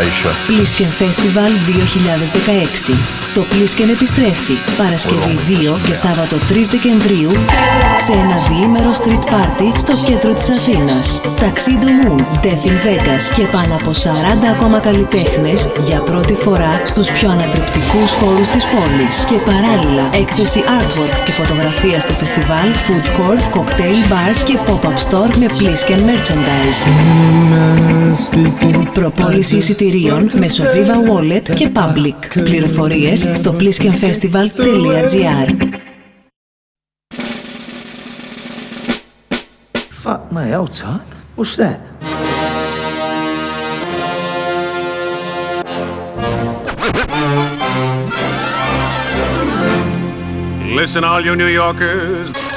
Aisha. Plisken Festival 2016. Το Plisken επιστρέφει Παρασκευή 2 και Σάββατο 3 Δεκεμβρίου σε ένα διήμερο street party στο κέντρο της Αθήνας. Ταξίδο Moon, Death in Vegas και πάνω από 40 ακόμα καλλιτέχνες για πρώτη φορά στους πιο ανατρεπτικούς χώρους της πόλης. Και παράλληλα έκθεση artwork και φωτογραφία στο φεστιβάλ, food court, cocktail bars και pop-up store με Plisken merchandise. Προπόληση εισιτηρίων μέσω Viva Wallet και Public. Πληροφορίες στο pliskenfestival.gr Fuck me, hold tight. What's that? Listen, all you New Yorkers.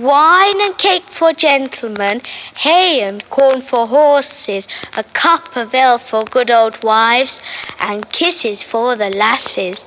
Wine and cake for gentlemen, hay and corn for horses, a cup of ale for good old wives, and kisses for the lasses.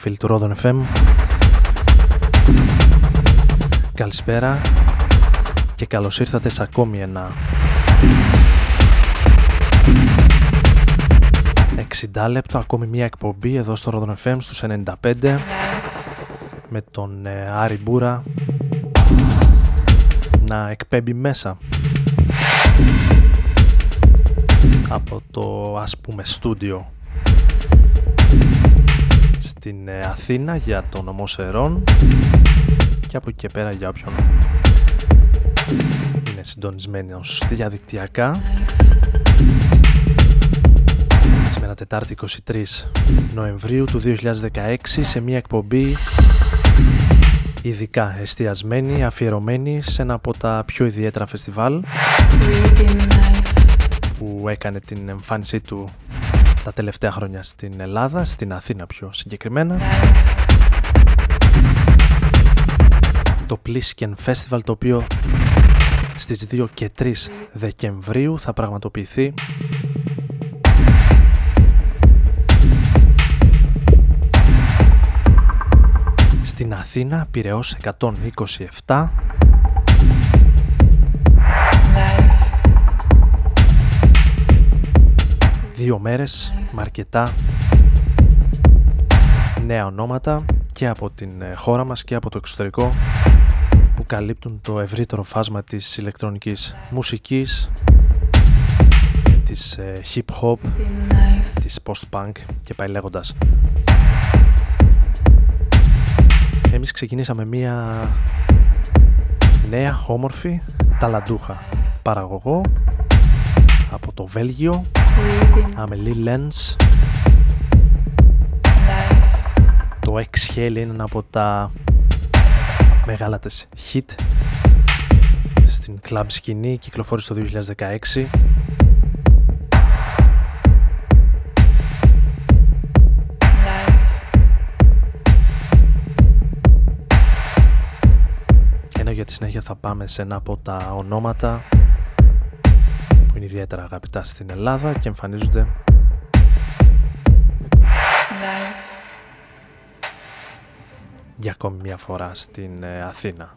Φίλοι του Ρόδον FM Καλησπέρα και καλώς ήρθατε σε ακόμη ένα 60 λεπτό, ακόμη μια εκπομπή εδώ στο Ρόδον FM στους 95 με τον ε, Άρη Μπούρα να εκπέμπει μέσα από το ας πούμε στούντιο στην ε, Αθήνα για το νομό Σερών. Και από εκεί και πέρα για όποιον είναι συντονισμένος διαδικτυακά. Σήμερα Τετάρτη 23 Νοεμβρίου του 2016 σε μια εκπομπή ειδικά εστιασμένη, αφιερωμένη σε ένα από τα πιο ιδιαίτερα φεστιβάλ που έκανε την εμφάνισή του τα τελευταία χρόνια στην Ελλάδα, στην Αθήνα πιο συγκεκριμένα. Το Plisken Festival το οποίο στις 2 και 3 Δεκεμβρίου θα πραγματοποιηθεί στην Αθήνα, Πυραιός 127 δύο μέρες με αρκετά νέα ονόματα και από την ε, χώρα μας και από το εξωτερικό που καλύπτουν το ευρύτερο φάσμα της ηλεκτρονικής μουσικής της ε, hip hop της post punk και πάει λέγοντας. Εμείς ξεκινήσαμε μία νέα όμορφη ταλαντούχα παραγωγό από το Βέλγιο Amelie Lens. Το Exhale είναι ένα από τα μεγάλα της hit στην club σκηνή. Κυκλοφόρησε το 2016 ενώ για τη συνέχεια θα πάμε σε ένα από τα ονόματα είναι ιδιαίτερα αγαπητά στην Ελλάδα και εμφανίζονται για ακόμη μια φορά στην ε, Αθήνα.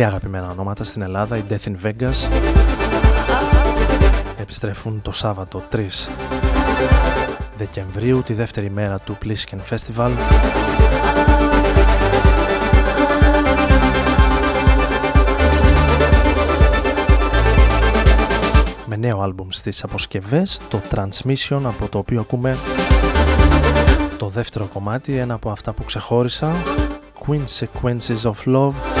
Πολύ αγαπημένα ονόματα στην Ελλάδα, η Death in Vegas. Επιστρέφουν το Σάββατο 3 Δεκεμβρίου, τη δεύτερη μέρα του Plisken Festival. Με νέο άλμπουμ στις αποσκευές, το Transmission, από το οποίο ακούμε το δεύτερο κομμάτι, ένα από αυτά που ξεχώρισα, Queen of Love,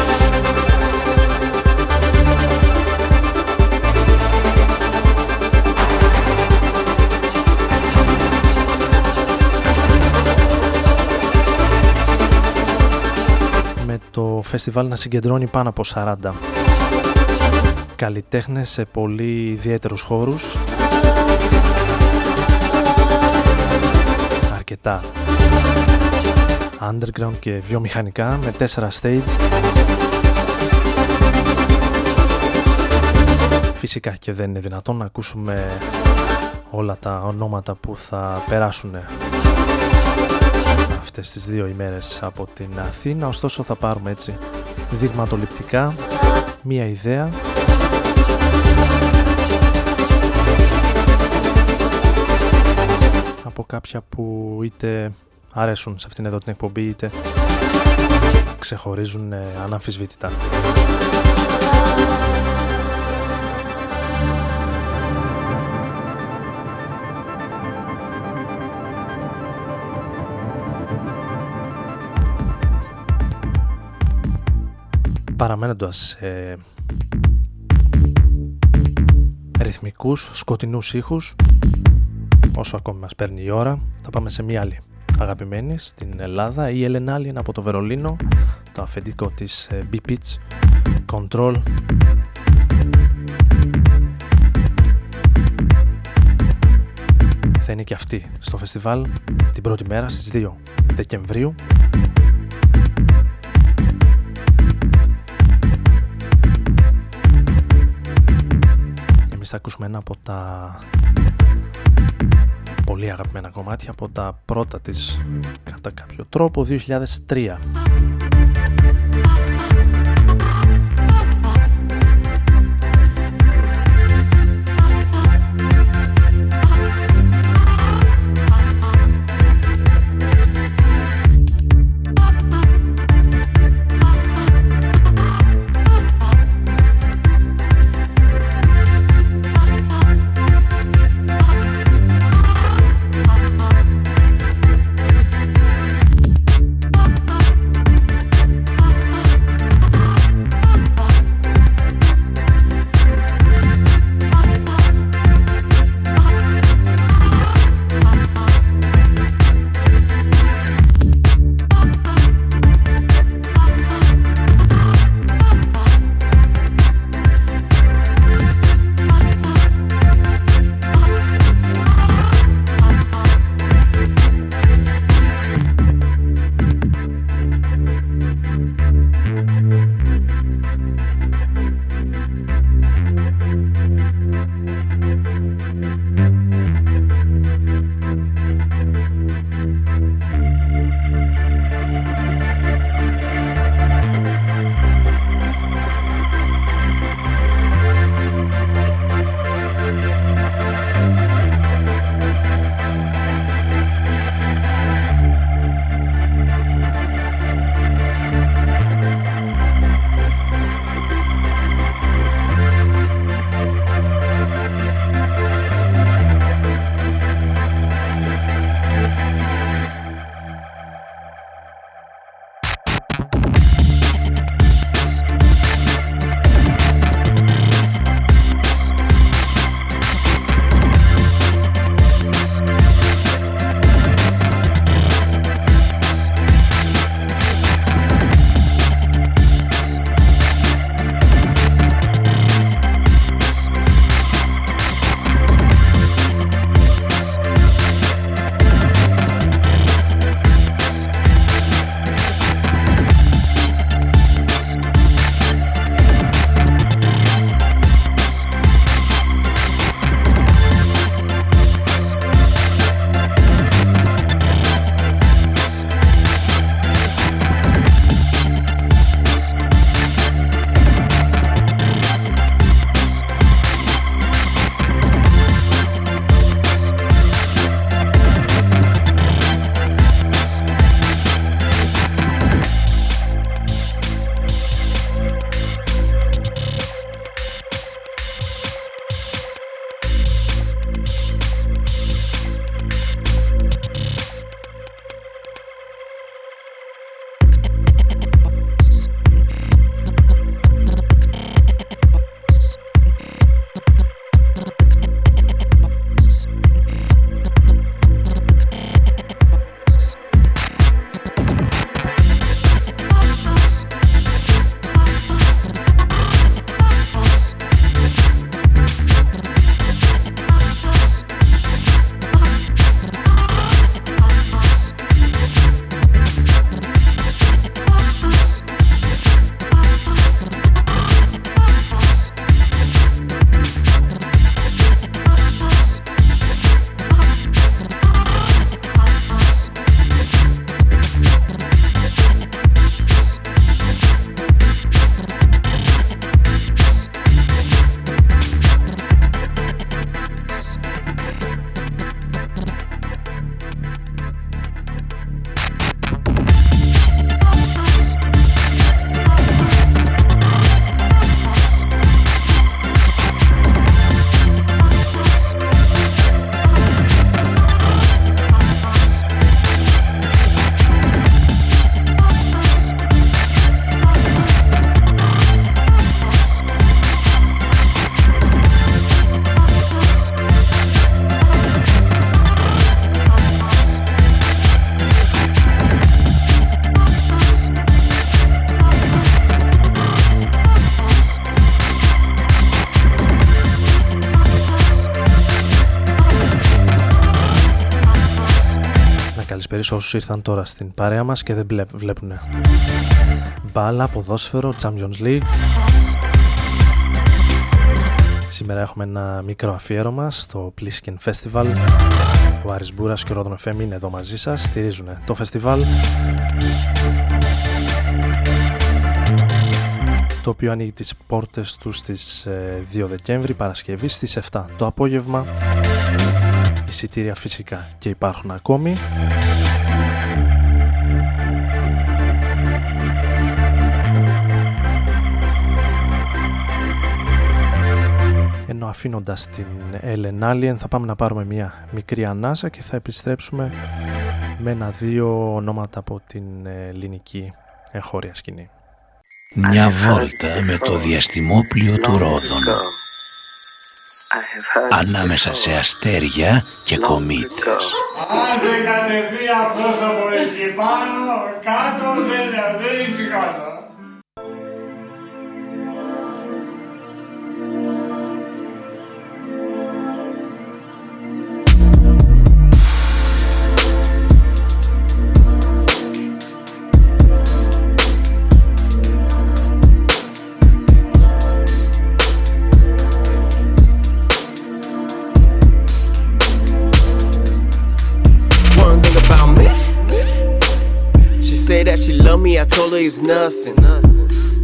το φεστιβάλ να συγκεντρώνει πάνω από 40 καλλιτέχνες σε πολύ ιδιαίτερους χώρους. Αρκετά underground και βιομηχανικά με τέσσερα stage. Φυσικά και δεν είναι δυνατόν να ακούσουμε όλα τα ονόματα που θα περάσουν αυτές τις δύο ημέρες από την Αθήνα ωστόσο θα πάρουμε έτσι δειγματοληπτικά μία ιδέα από κάποια που είτε αρέσουν σε αυτήν εδώ την εκπομπή είτε ξεχωρίζουν ε, αναμφισβήτητα. Παραμένοντας σε ρυθμικούς, σκοτεινούς ήχους όσο ακόμη μας παίρνει η ώρα θα πάμε σε μία άλλη αγαπημένη στην Ελλάδα η Ellen Allen από το Βερολίνο το αφεντικό της ε, B-Pitch Control. Θα είναι και αυτή στο φεστιβάλ την πρώτη μέρα στις 2 Δεκεμβρίου θα ακούσουμε ένα από τα πολύ αγαπημένα κομμάτια από τα πρώτα της κατά κάποιο τρόπο 2003 καλησπέρι όσους ήρθαν τώρα στην παρέα μας και δεν βλέπουν μπάλα, ποδόσφαιρο, Champions League. Σήμερα έχουμε ένα μικρό αφιέρωμα στο Plisken Festival. Ο Άρης Μπούρας και ο Ρόδον FM είναι εδώ μαζί σας, στηρίζουν το φεστιβάλ. Το οποίο ανοίγει τις πόρτες τους στις 2 ε, Δεκέμβρη Παρασκευή στις 7 το απόγευμα. Εισιτήρια φυσικά και υπάρχουν ακόμη αφήνοντας την Ellen θα πάμε να πάρουμε μια μικρή ανάσα και θα επιστρέψουμε με ένα-δύο ονόματα από την ελληνική εγχώρια σκηνή. Μια βόλτα με το διαστημόπλιο του Ρόδων ανάμεσα σε αστέρια και κομήτες. Αν δεν κατεβεί αυτός από εκεί πάνω, κάτω δεν, δεν κάτω. She love me, I told her it's nothing.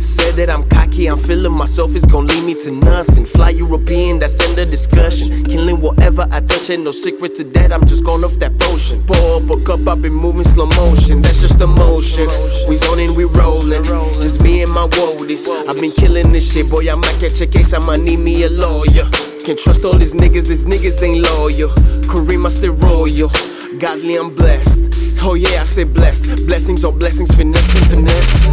Said that I'm cocky, I'm feeling myself, it's gonna lead me to nothing. Fly European, that's the discussion. Killing whatever I touch, ain't no secret to that, I'm just going off that potion. Pour up a cup, I've been moving slow motion, that's just emotion. We zoning, we rolling, just me and my woadies. I've been killing this shit, boy, I might catch a case, I might need me a lawyer. Can't trust all these niggas, these niggas ain't loyal. Kareem, I still royal. Godly, I'm blessed. Oh yeah, I said blessed. Blessings on blessings, finesse and finesse.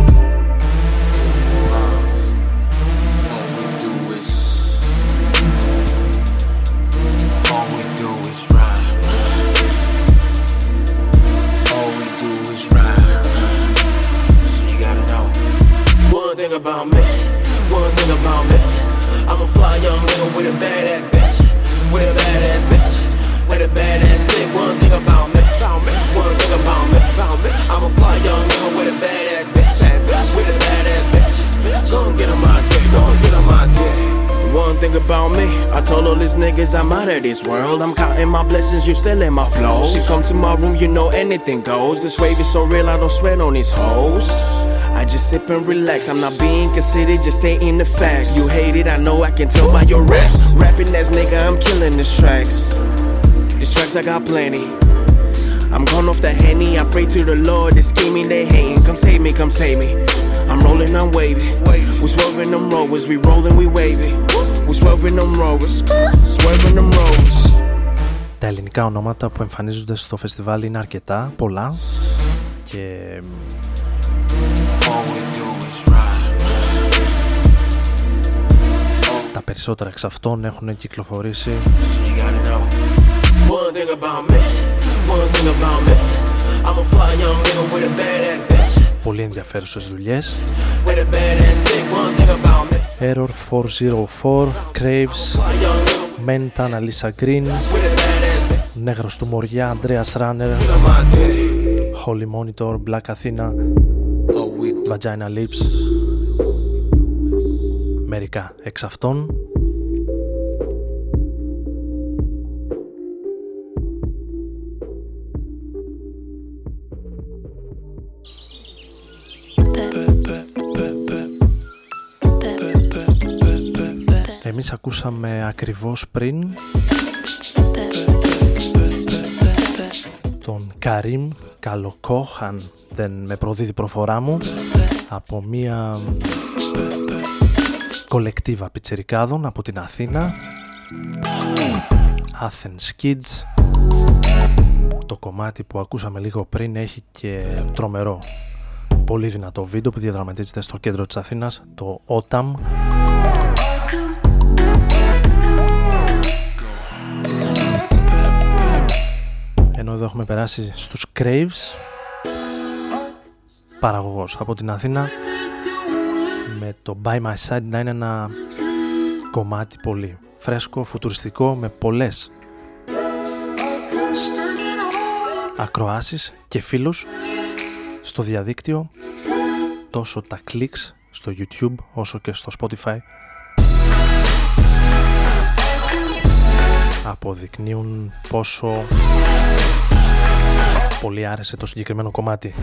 All we do is, all we do is rhyme. All we do is rhyme. So you gotta know, one thing about me, one thing about me. I'm a fly young nigga with a badass All these niggas I'm out of this world. I'm counting my blessings, you still in my flow. She come to my room, you know anything goes. This wave is so real, I don't sweat on these hoes. I just sip and relax. I'm not being considered, just stating the facts. You hate it, I know I can tell by your raps. Rapping as nigga, I'm killing these tracks. These tracks I got plenty. I'm gone off the henny, I pray to the Lord, they scheming, they hating. Come save me, come save me. I'm rolling, I'm waving. We swerving them rovers, we rolling, we waving. We swerving them rovers, swerving them rovers. Τα ελληνικά ονόματα που εμφανίζονται στο φεστιβάλ είναι αρκετά, πολλά και τα περισσότερα εξ αυτών έχουν κυκλοφορήσει. Πολύ ενδιαφέρουσες δουλειές Error 404 Craves Mentan Alisa Green Νέγρος του Μοριά Andreas Runner Holy Monitor Black Athena Vagina Lips Μερικά εξ αυτών Εμείς ακούσαμε ακριβώς πριν τον Καρίμ Καλοκόχαν. Δεν με προδίδει προφορά μου. Από μία κολεκτίβα πιτσερικάδων από την Αθήνα. Athens Kids. Το κομμάτι που ακούσαμε λίγο πριν έχει και τρομερό πολύ δυνατό βίντεο που διαδραματίζεται στο κέντρο της Αθήνας το OTAM ενώ εδώ έχουμε περάσει στους Craves παραγωγός από την Αθήνα με το By My Side να είναι ένα κομμάτι πολύ φρέσκο, φουτουριστικό με πολλές ακροάσεις και φίλους στο διαδίκτυο τόσο τα κλικς στο YouTube όσο και στο Spotify αποδεικνύουν πόσο πολύ άρεσε το συγκεκριμένο κομμάτι.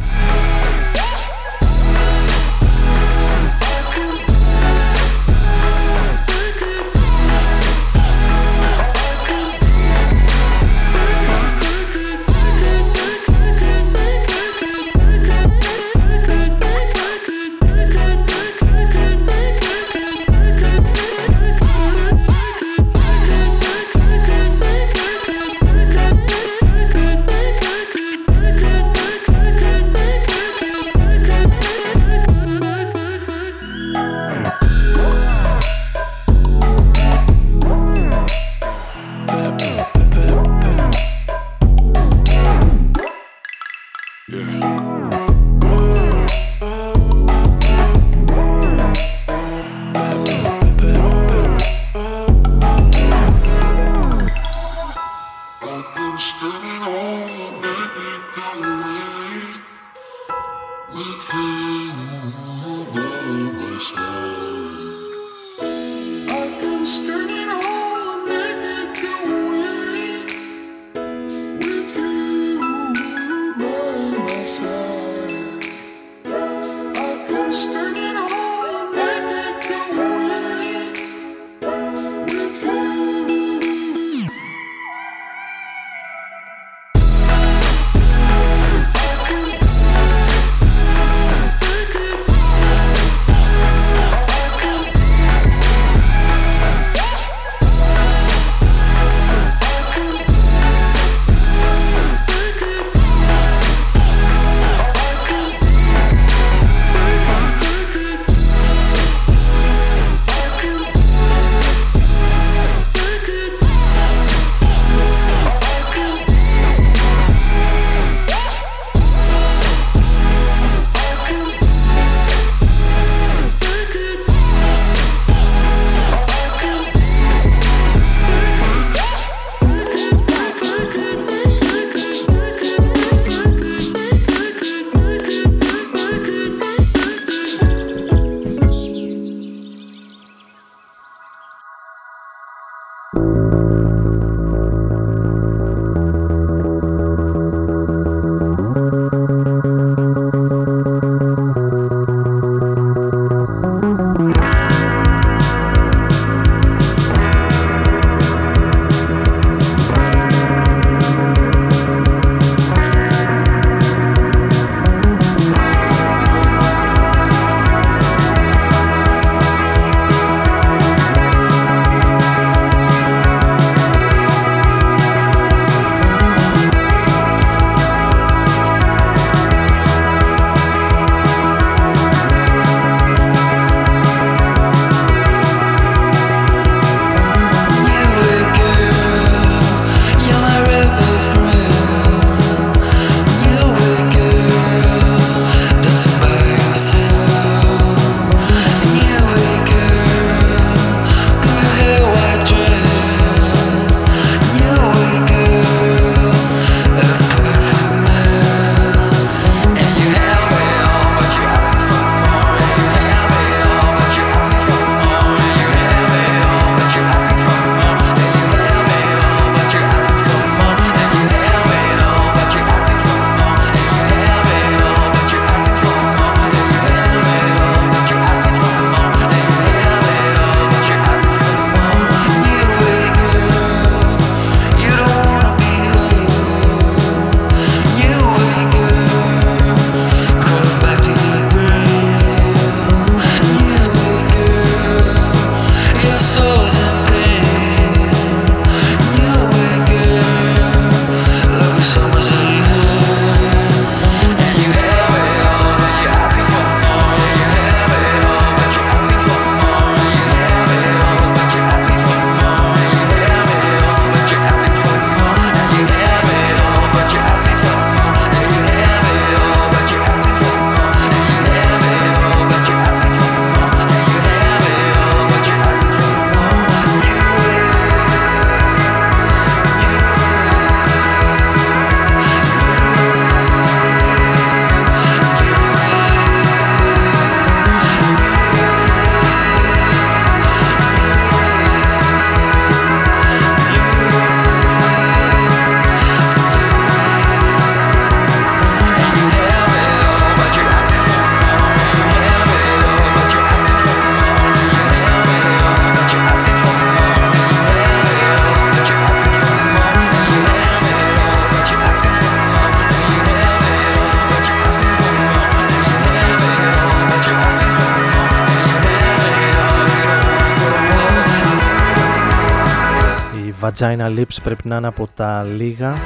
Vagina Lips πρέπει να είναι από τα λίγα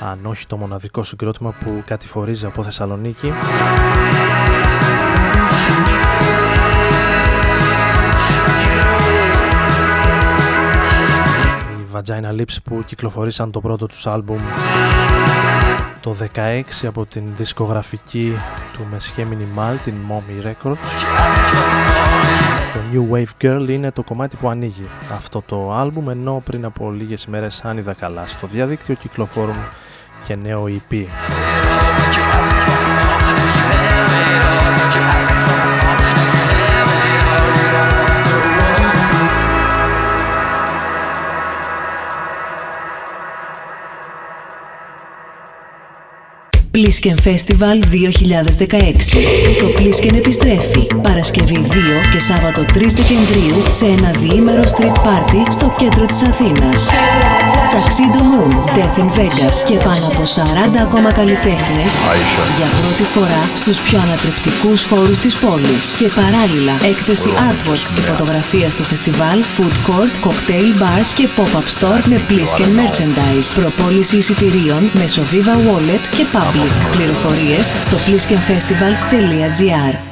αν όχι το μοναδικό συγκρότημα που κατηφορίζει από Θεσσαλονίκη Οι Vagina Lips που κυκλοφορήσαν το πρώτο τους άλμπουμ το 16 από την δισκογραφική του Μεσχέ Minimal, την Mommy Records. Το New Wave Girl είναι το κομμάτι που ανοίγει αυτό το άλμπουμ ενώ πριν από λίγες μέρες αν είδα καλά στο διαδίκτυο κυκλοφορούν και νέο EP. Plisken Festival 2016. Το Plisken επιστρέφει Παρασκευή 2 και Σάββατο 3 Δεκεμβρίου σε ένα διήμερο street party στο κέντρο της Αθήνας. Ταξίδο Moon, Death in Vegas και πάνω από 40 ακόμα καλλιτέχνες για πρώτη φορά στους πιο ανατρεπτικούς χώρους της πόλης και παράλληλα έκθεση artwork και φωτογραφία στο φεστιβάλ, food court, cocktail bars και pop-up store με Plisken merchandise, προπόληση εισιτηρίων μέσω Viva Wallet και Public. Πληροφορίες στο pliskenfestival.gr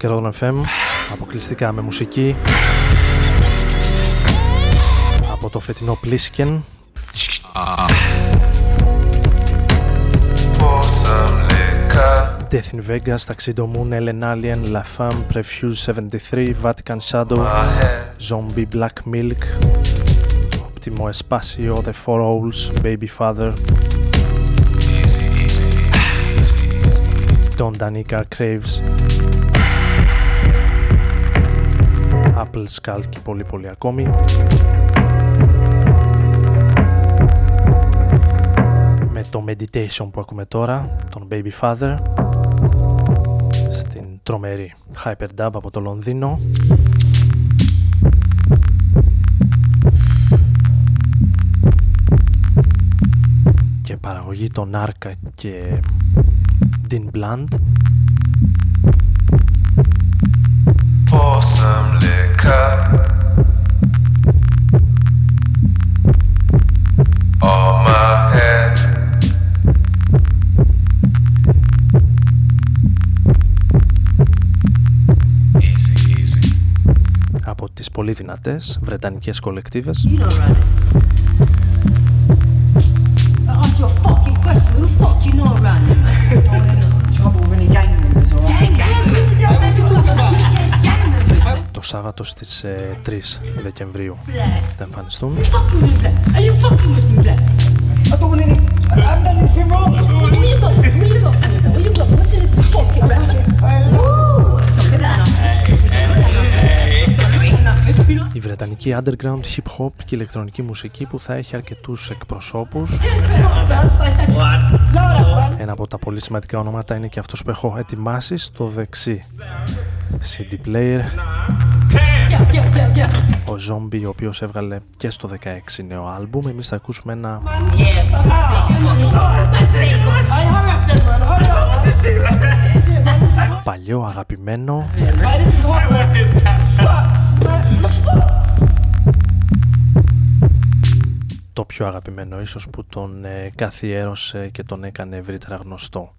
και Rodon FM αποκλειστικά με μουσική από το φετινό Plisken Death in Vegas, Tuxedo Moon, Ellen Alien, La Femme, Prefuse 73, Vatican Shadow, Zombie Black Milk, Optimo Espacio, The Four Owls, Baby Father, Don Danica Craves, Apple Skull και πολύ πολύ ακόμη. Με το Meditation που ακούμε τώρα, τον Baby Father, στην τρομερή Hyperdub από το Λονδίνο. Και παραγωγή των Arca και Dean Blunt. Oh. πολύ δυνατές βρετανικές κολεκτίβες Σάββατο στις 3 ε, Δεκεμβρίου θα εμφανιστούν η βρετανική underground hip hop και ηλεκτρονική μουσική που θα έχει αρκετούς εκπροσώπους ένα από τα πολύ σημαντικά ονόματα είναι και αυτός που έχω ετοιμάσει στο δεξί CD player ο Ζόμπι, ο οποίος έβγαλε και στο 16 νέο άλμπουμ, εμείς θα ακούσουμε ένα... Παλιό αγαπημένο... Το πιο αγαπημένο ίσως που τον ε, καθιέρωσε και τον έκανε ευρύτερα γνωστό.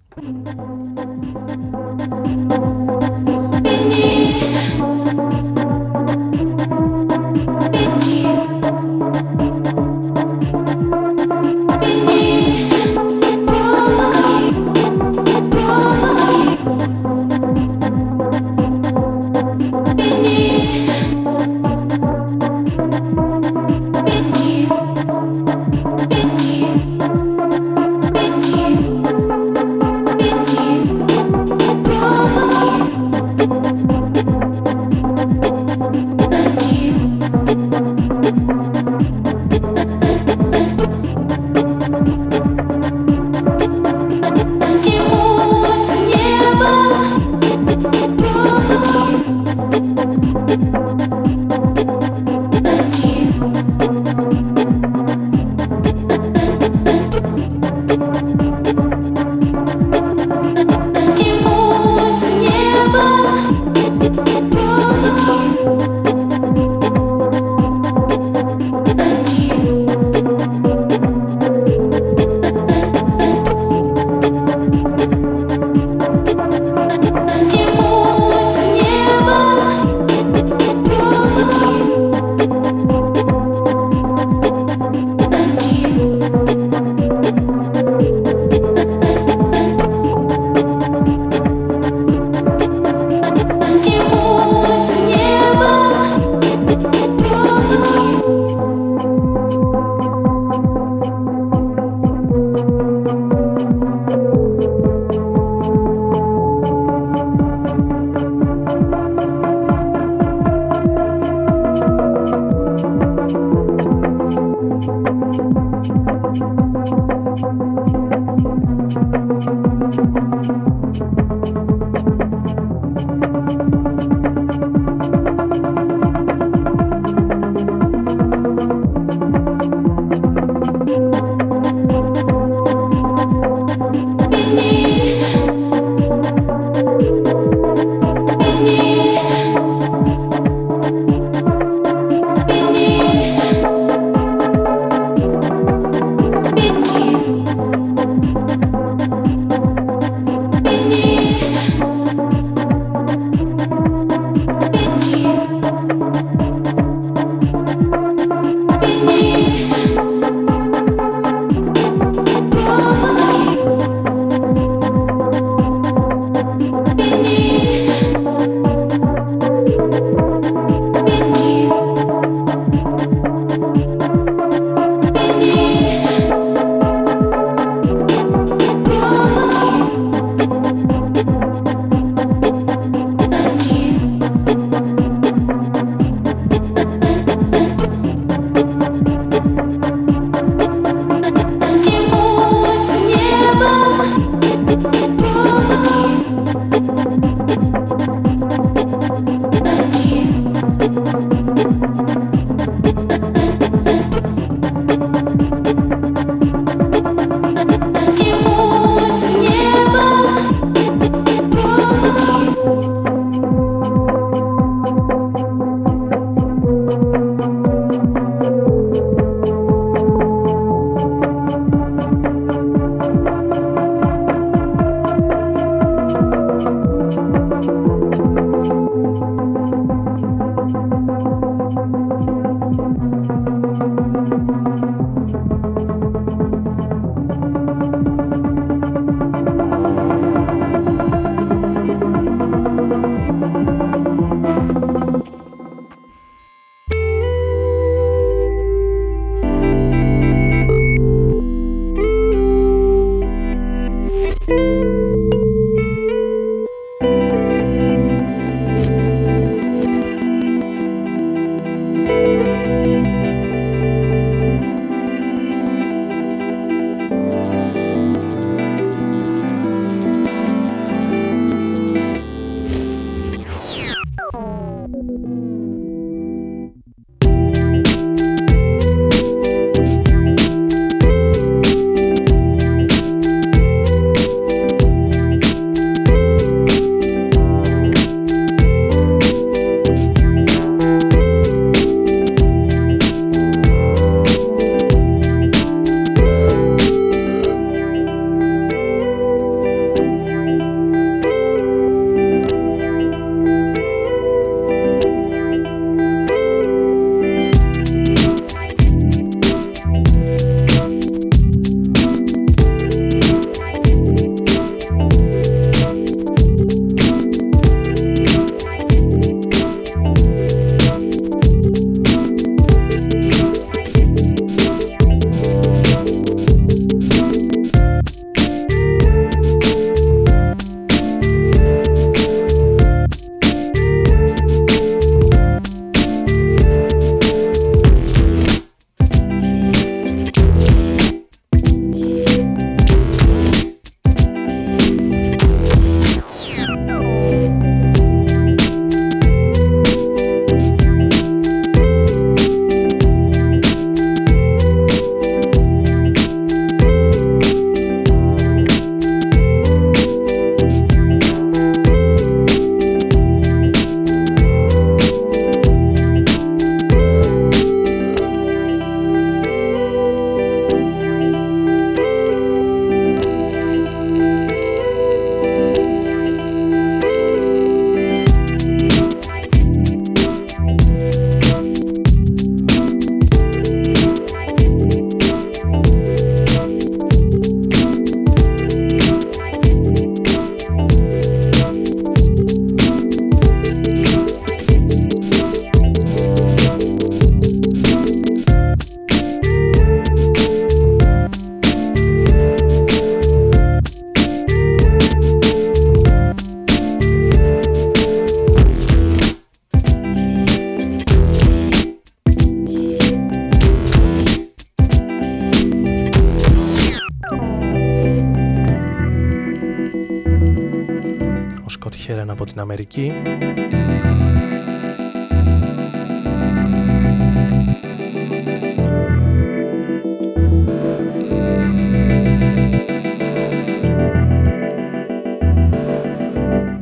Αμερική.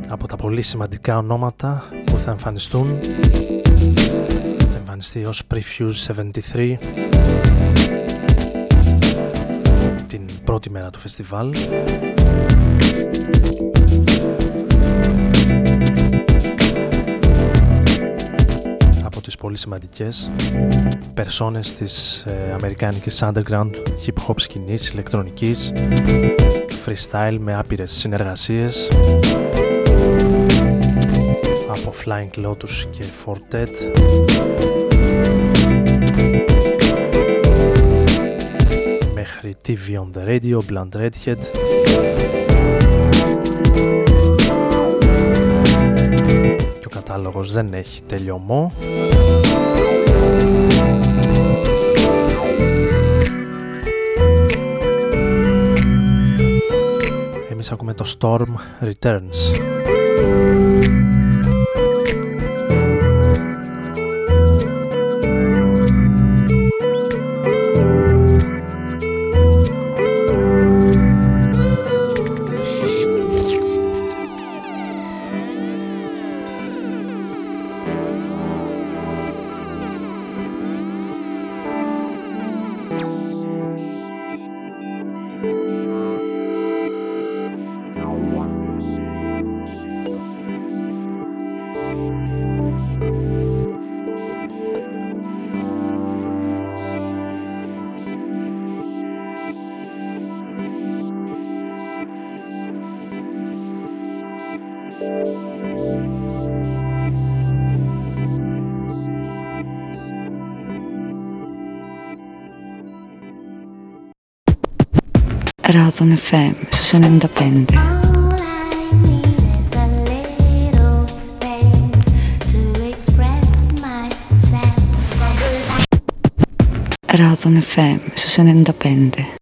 Από τα πολύ σημαντικά ονόματα που θα εμφανιστούν. Θα εμφανιστεί ως Prefuse 73 την πρώτη μέρα του φεστιβάλ πολύ σημαντικές περσόνες της ε, αμερικάνικης underground hip hop σκηνής, ηλεκτρονικής freestyle με άπειρες συνεργασίες. Από Flying Lotus και Fortet. Μέχρι TV on the Radio, Blunt Redhead κατάλογος δεν έχει τελειωμό. Εμείς ακούμε το Storm Returns. Ράδον FM στους 95. Ράδον FM στους 95.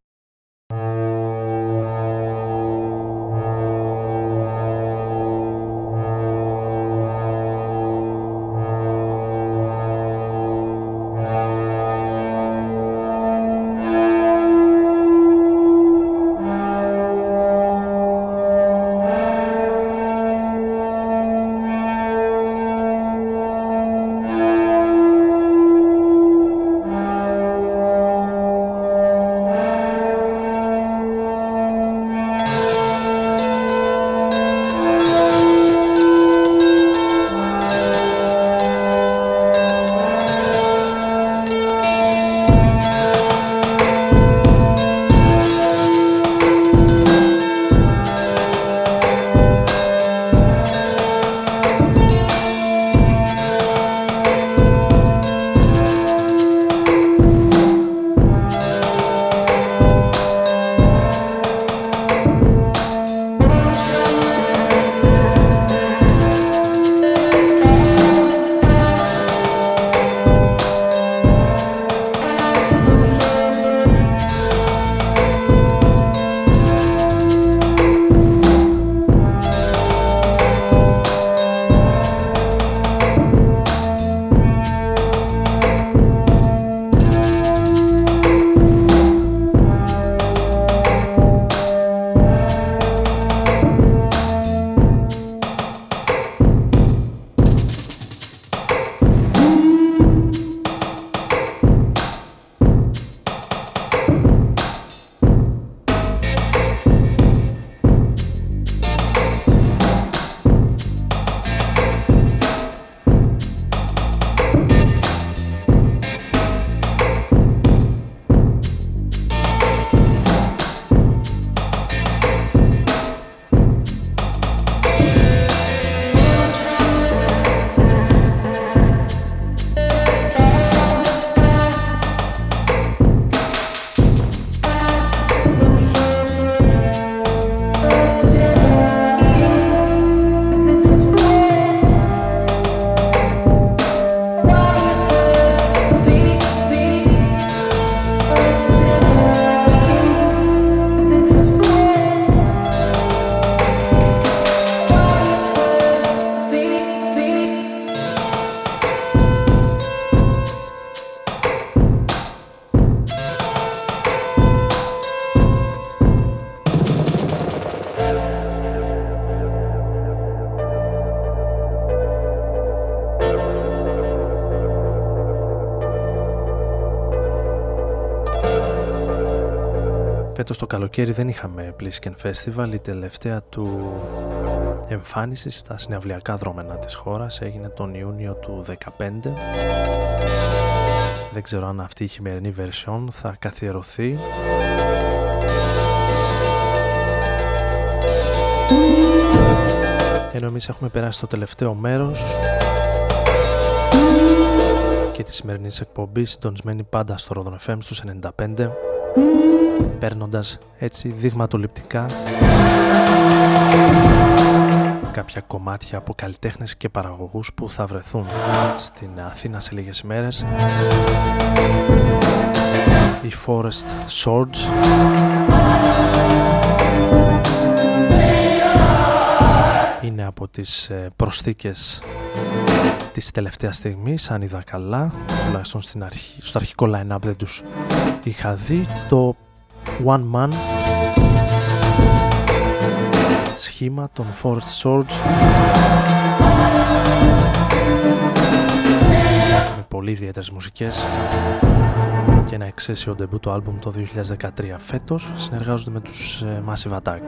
Το καλοκαίρι δεν είχαμε Plisken Festival, η τελευταία του εμφάνιση στα συναυλιακά δρόμενα της χώρας έγινε τον Ιούνιο του 2015. Δεν ξέρω αν αυτή η χειμερινή version θα καθιερωθεί. Ενώ εμείς έχουμε περάσει το τελευταίο μέρος και τη σημερινή εκπομπή συντονισμένη πάντα στο Ρόδον FM στους 95 παίρνοντας έτσι δειγματοληπτικά κάποια κομμάτια από καλλιτέχνες και παραγωγούς που θα βρεθούν στην Αθήνα σε λίγες ημέρες η Forest Swords. Είναι από τις ε, προσθήκες της τελευταίας στιγμής αν είδα καλά. Τουλάχιστον στην αρχή, στο αρχικό line-up δεν τους είχα δει. Το One Man. Σχήμα των Forest Swords. Με πολύ ιδιαίτερες μουσικές. Και ένα εξαίσιο debut το άλμπουμ το 2013 φέτος συνεργάζονται με τους ε, Massive Attack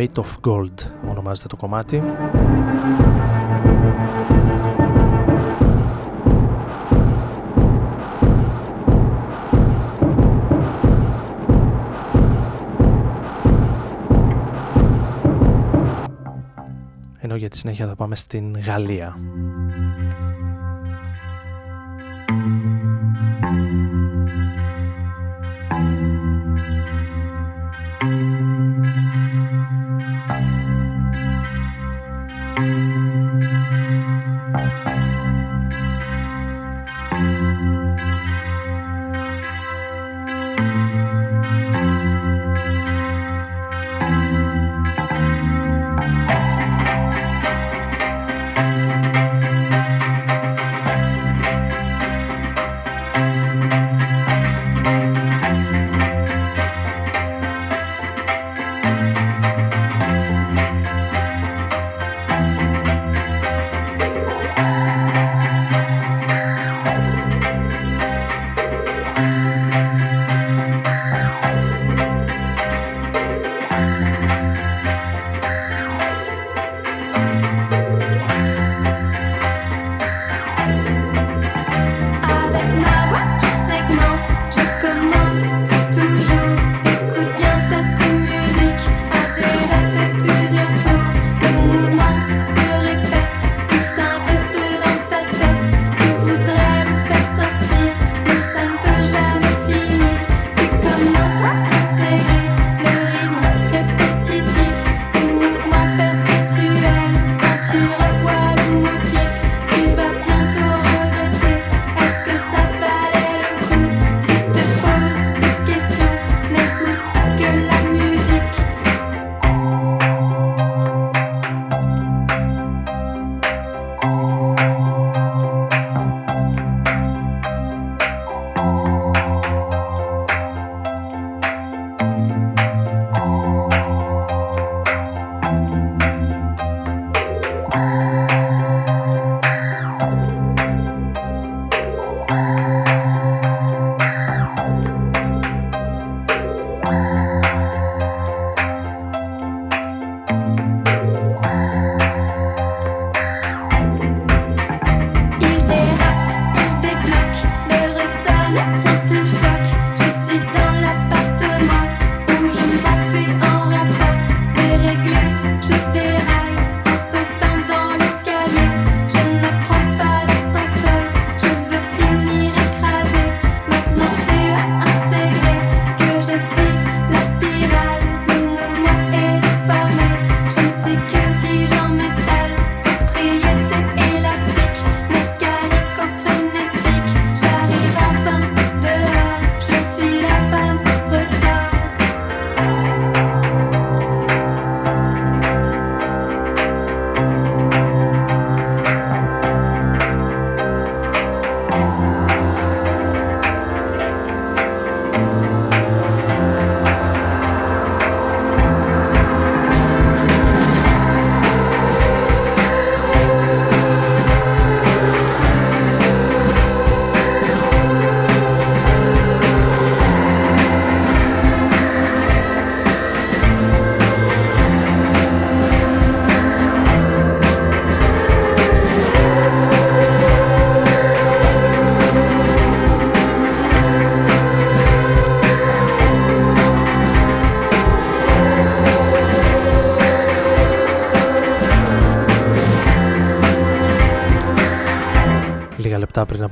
Weight of Gold ονομάζεται το κομμάτι. Ενώ για τη συνέχεια θα πάμε στην Γαλλία.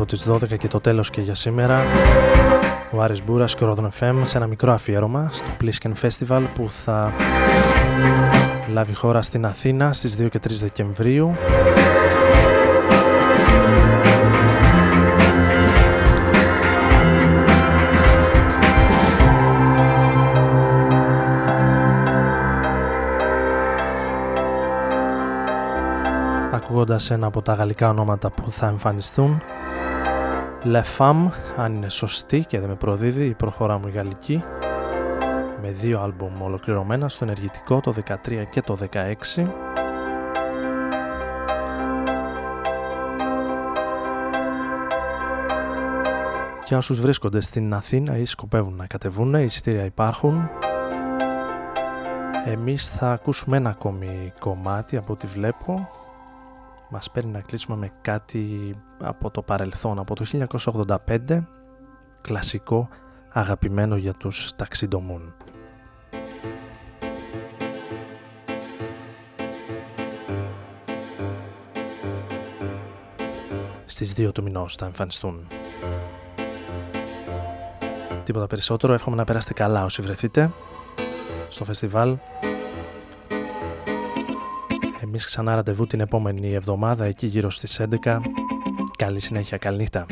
Τις 12 και το τέλος και για σήμερα. Ο Άρης Μπούρας και ο Ρόδον FM σε ένα μικρό αφιέρωμα στο Plisken Festival που θα λάβει χώρα στην Αθήνα στις 2 και 3 Δεκεμβρίου. Ακούγοντας ένα από τα γαλλικά ονόματα που θα εμφανιστούν Le Femme, αν είναι σωστή και δεν με προδίδει η προφορά μου η γαλλική με δύο άλμπουμ ολοκληρωμένα στο ενεργητικό το 13 και το 16 Για όσους βρίσκονται στην Αθήνα ή σκοπεύουν να κατεβούν, οι εισιτήρια υπάρχουν. Εμείς θα ακούσουμε ένα ακόμη κομμάτι από ό,τι βλέπω μας παίρνει να κλείσουμε με κάτι από το παρελθόν, από το 1985, κλασικό αγαπημένο για τους ταξιντομούν. Στις 2 του μηνός θα εμφανιστούν. Τίποτα περισσότερο, εύχομαι να περάσετε καλά όσοι βρεθείτε στο φεστιβάλ εμείς ξανά ραντεβού την επόμενη εβδομάδα εκεί γύρω στις 11. Καλή συνέχεια, καλή νύχτα.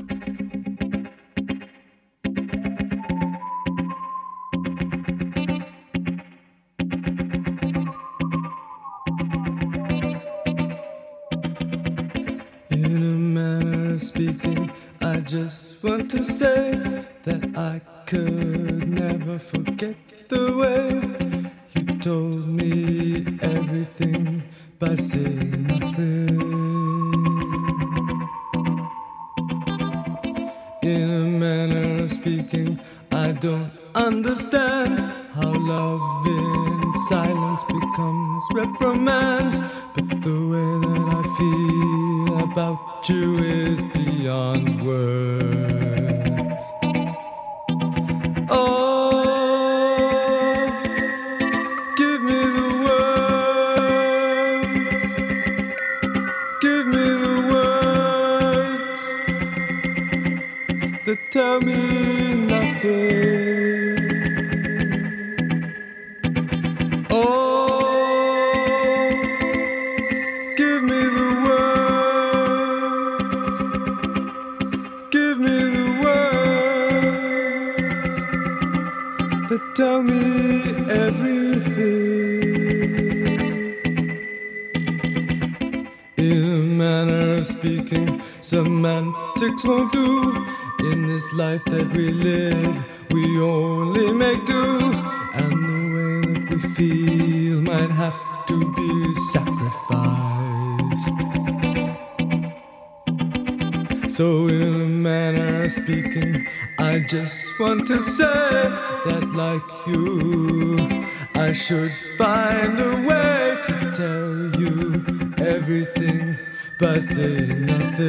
Tell me everything. In a manner of speaking, semantics won't do in this life that we live, we only make do, and the way that we feel might have to be sacrificed. So, in a manner of speaking, I just want to say that, like you, I should find a way to tell you everything by saying nothing.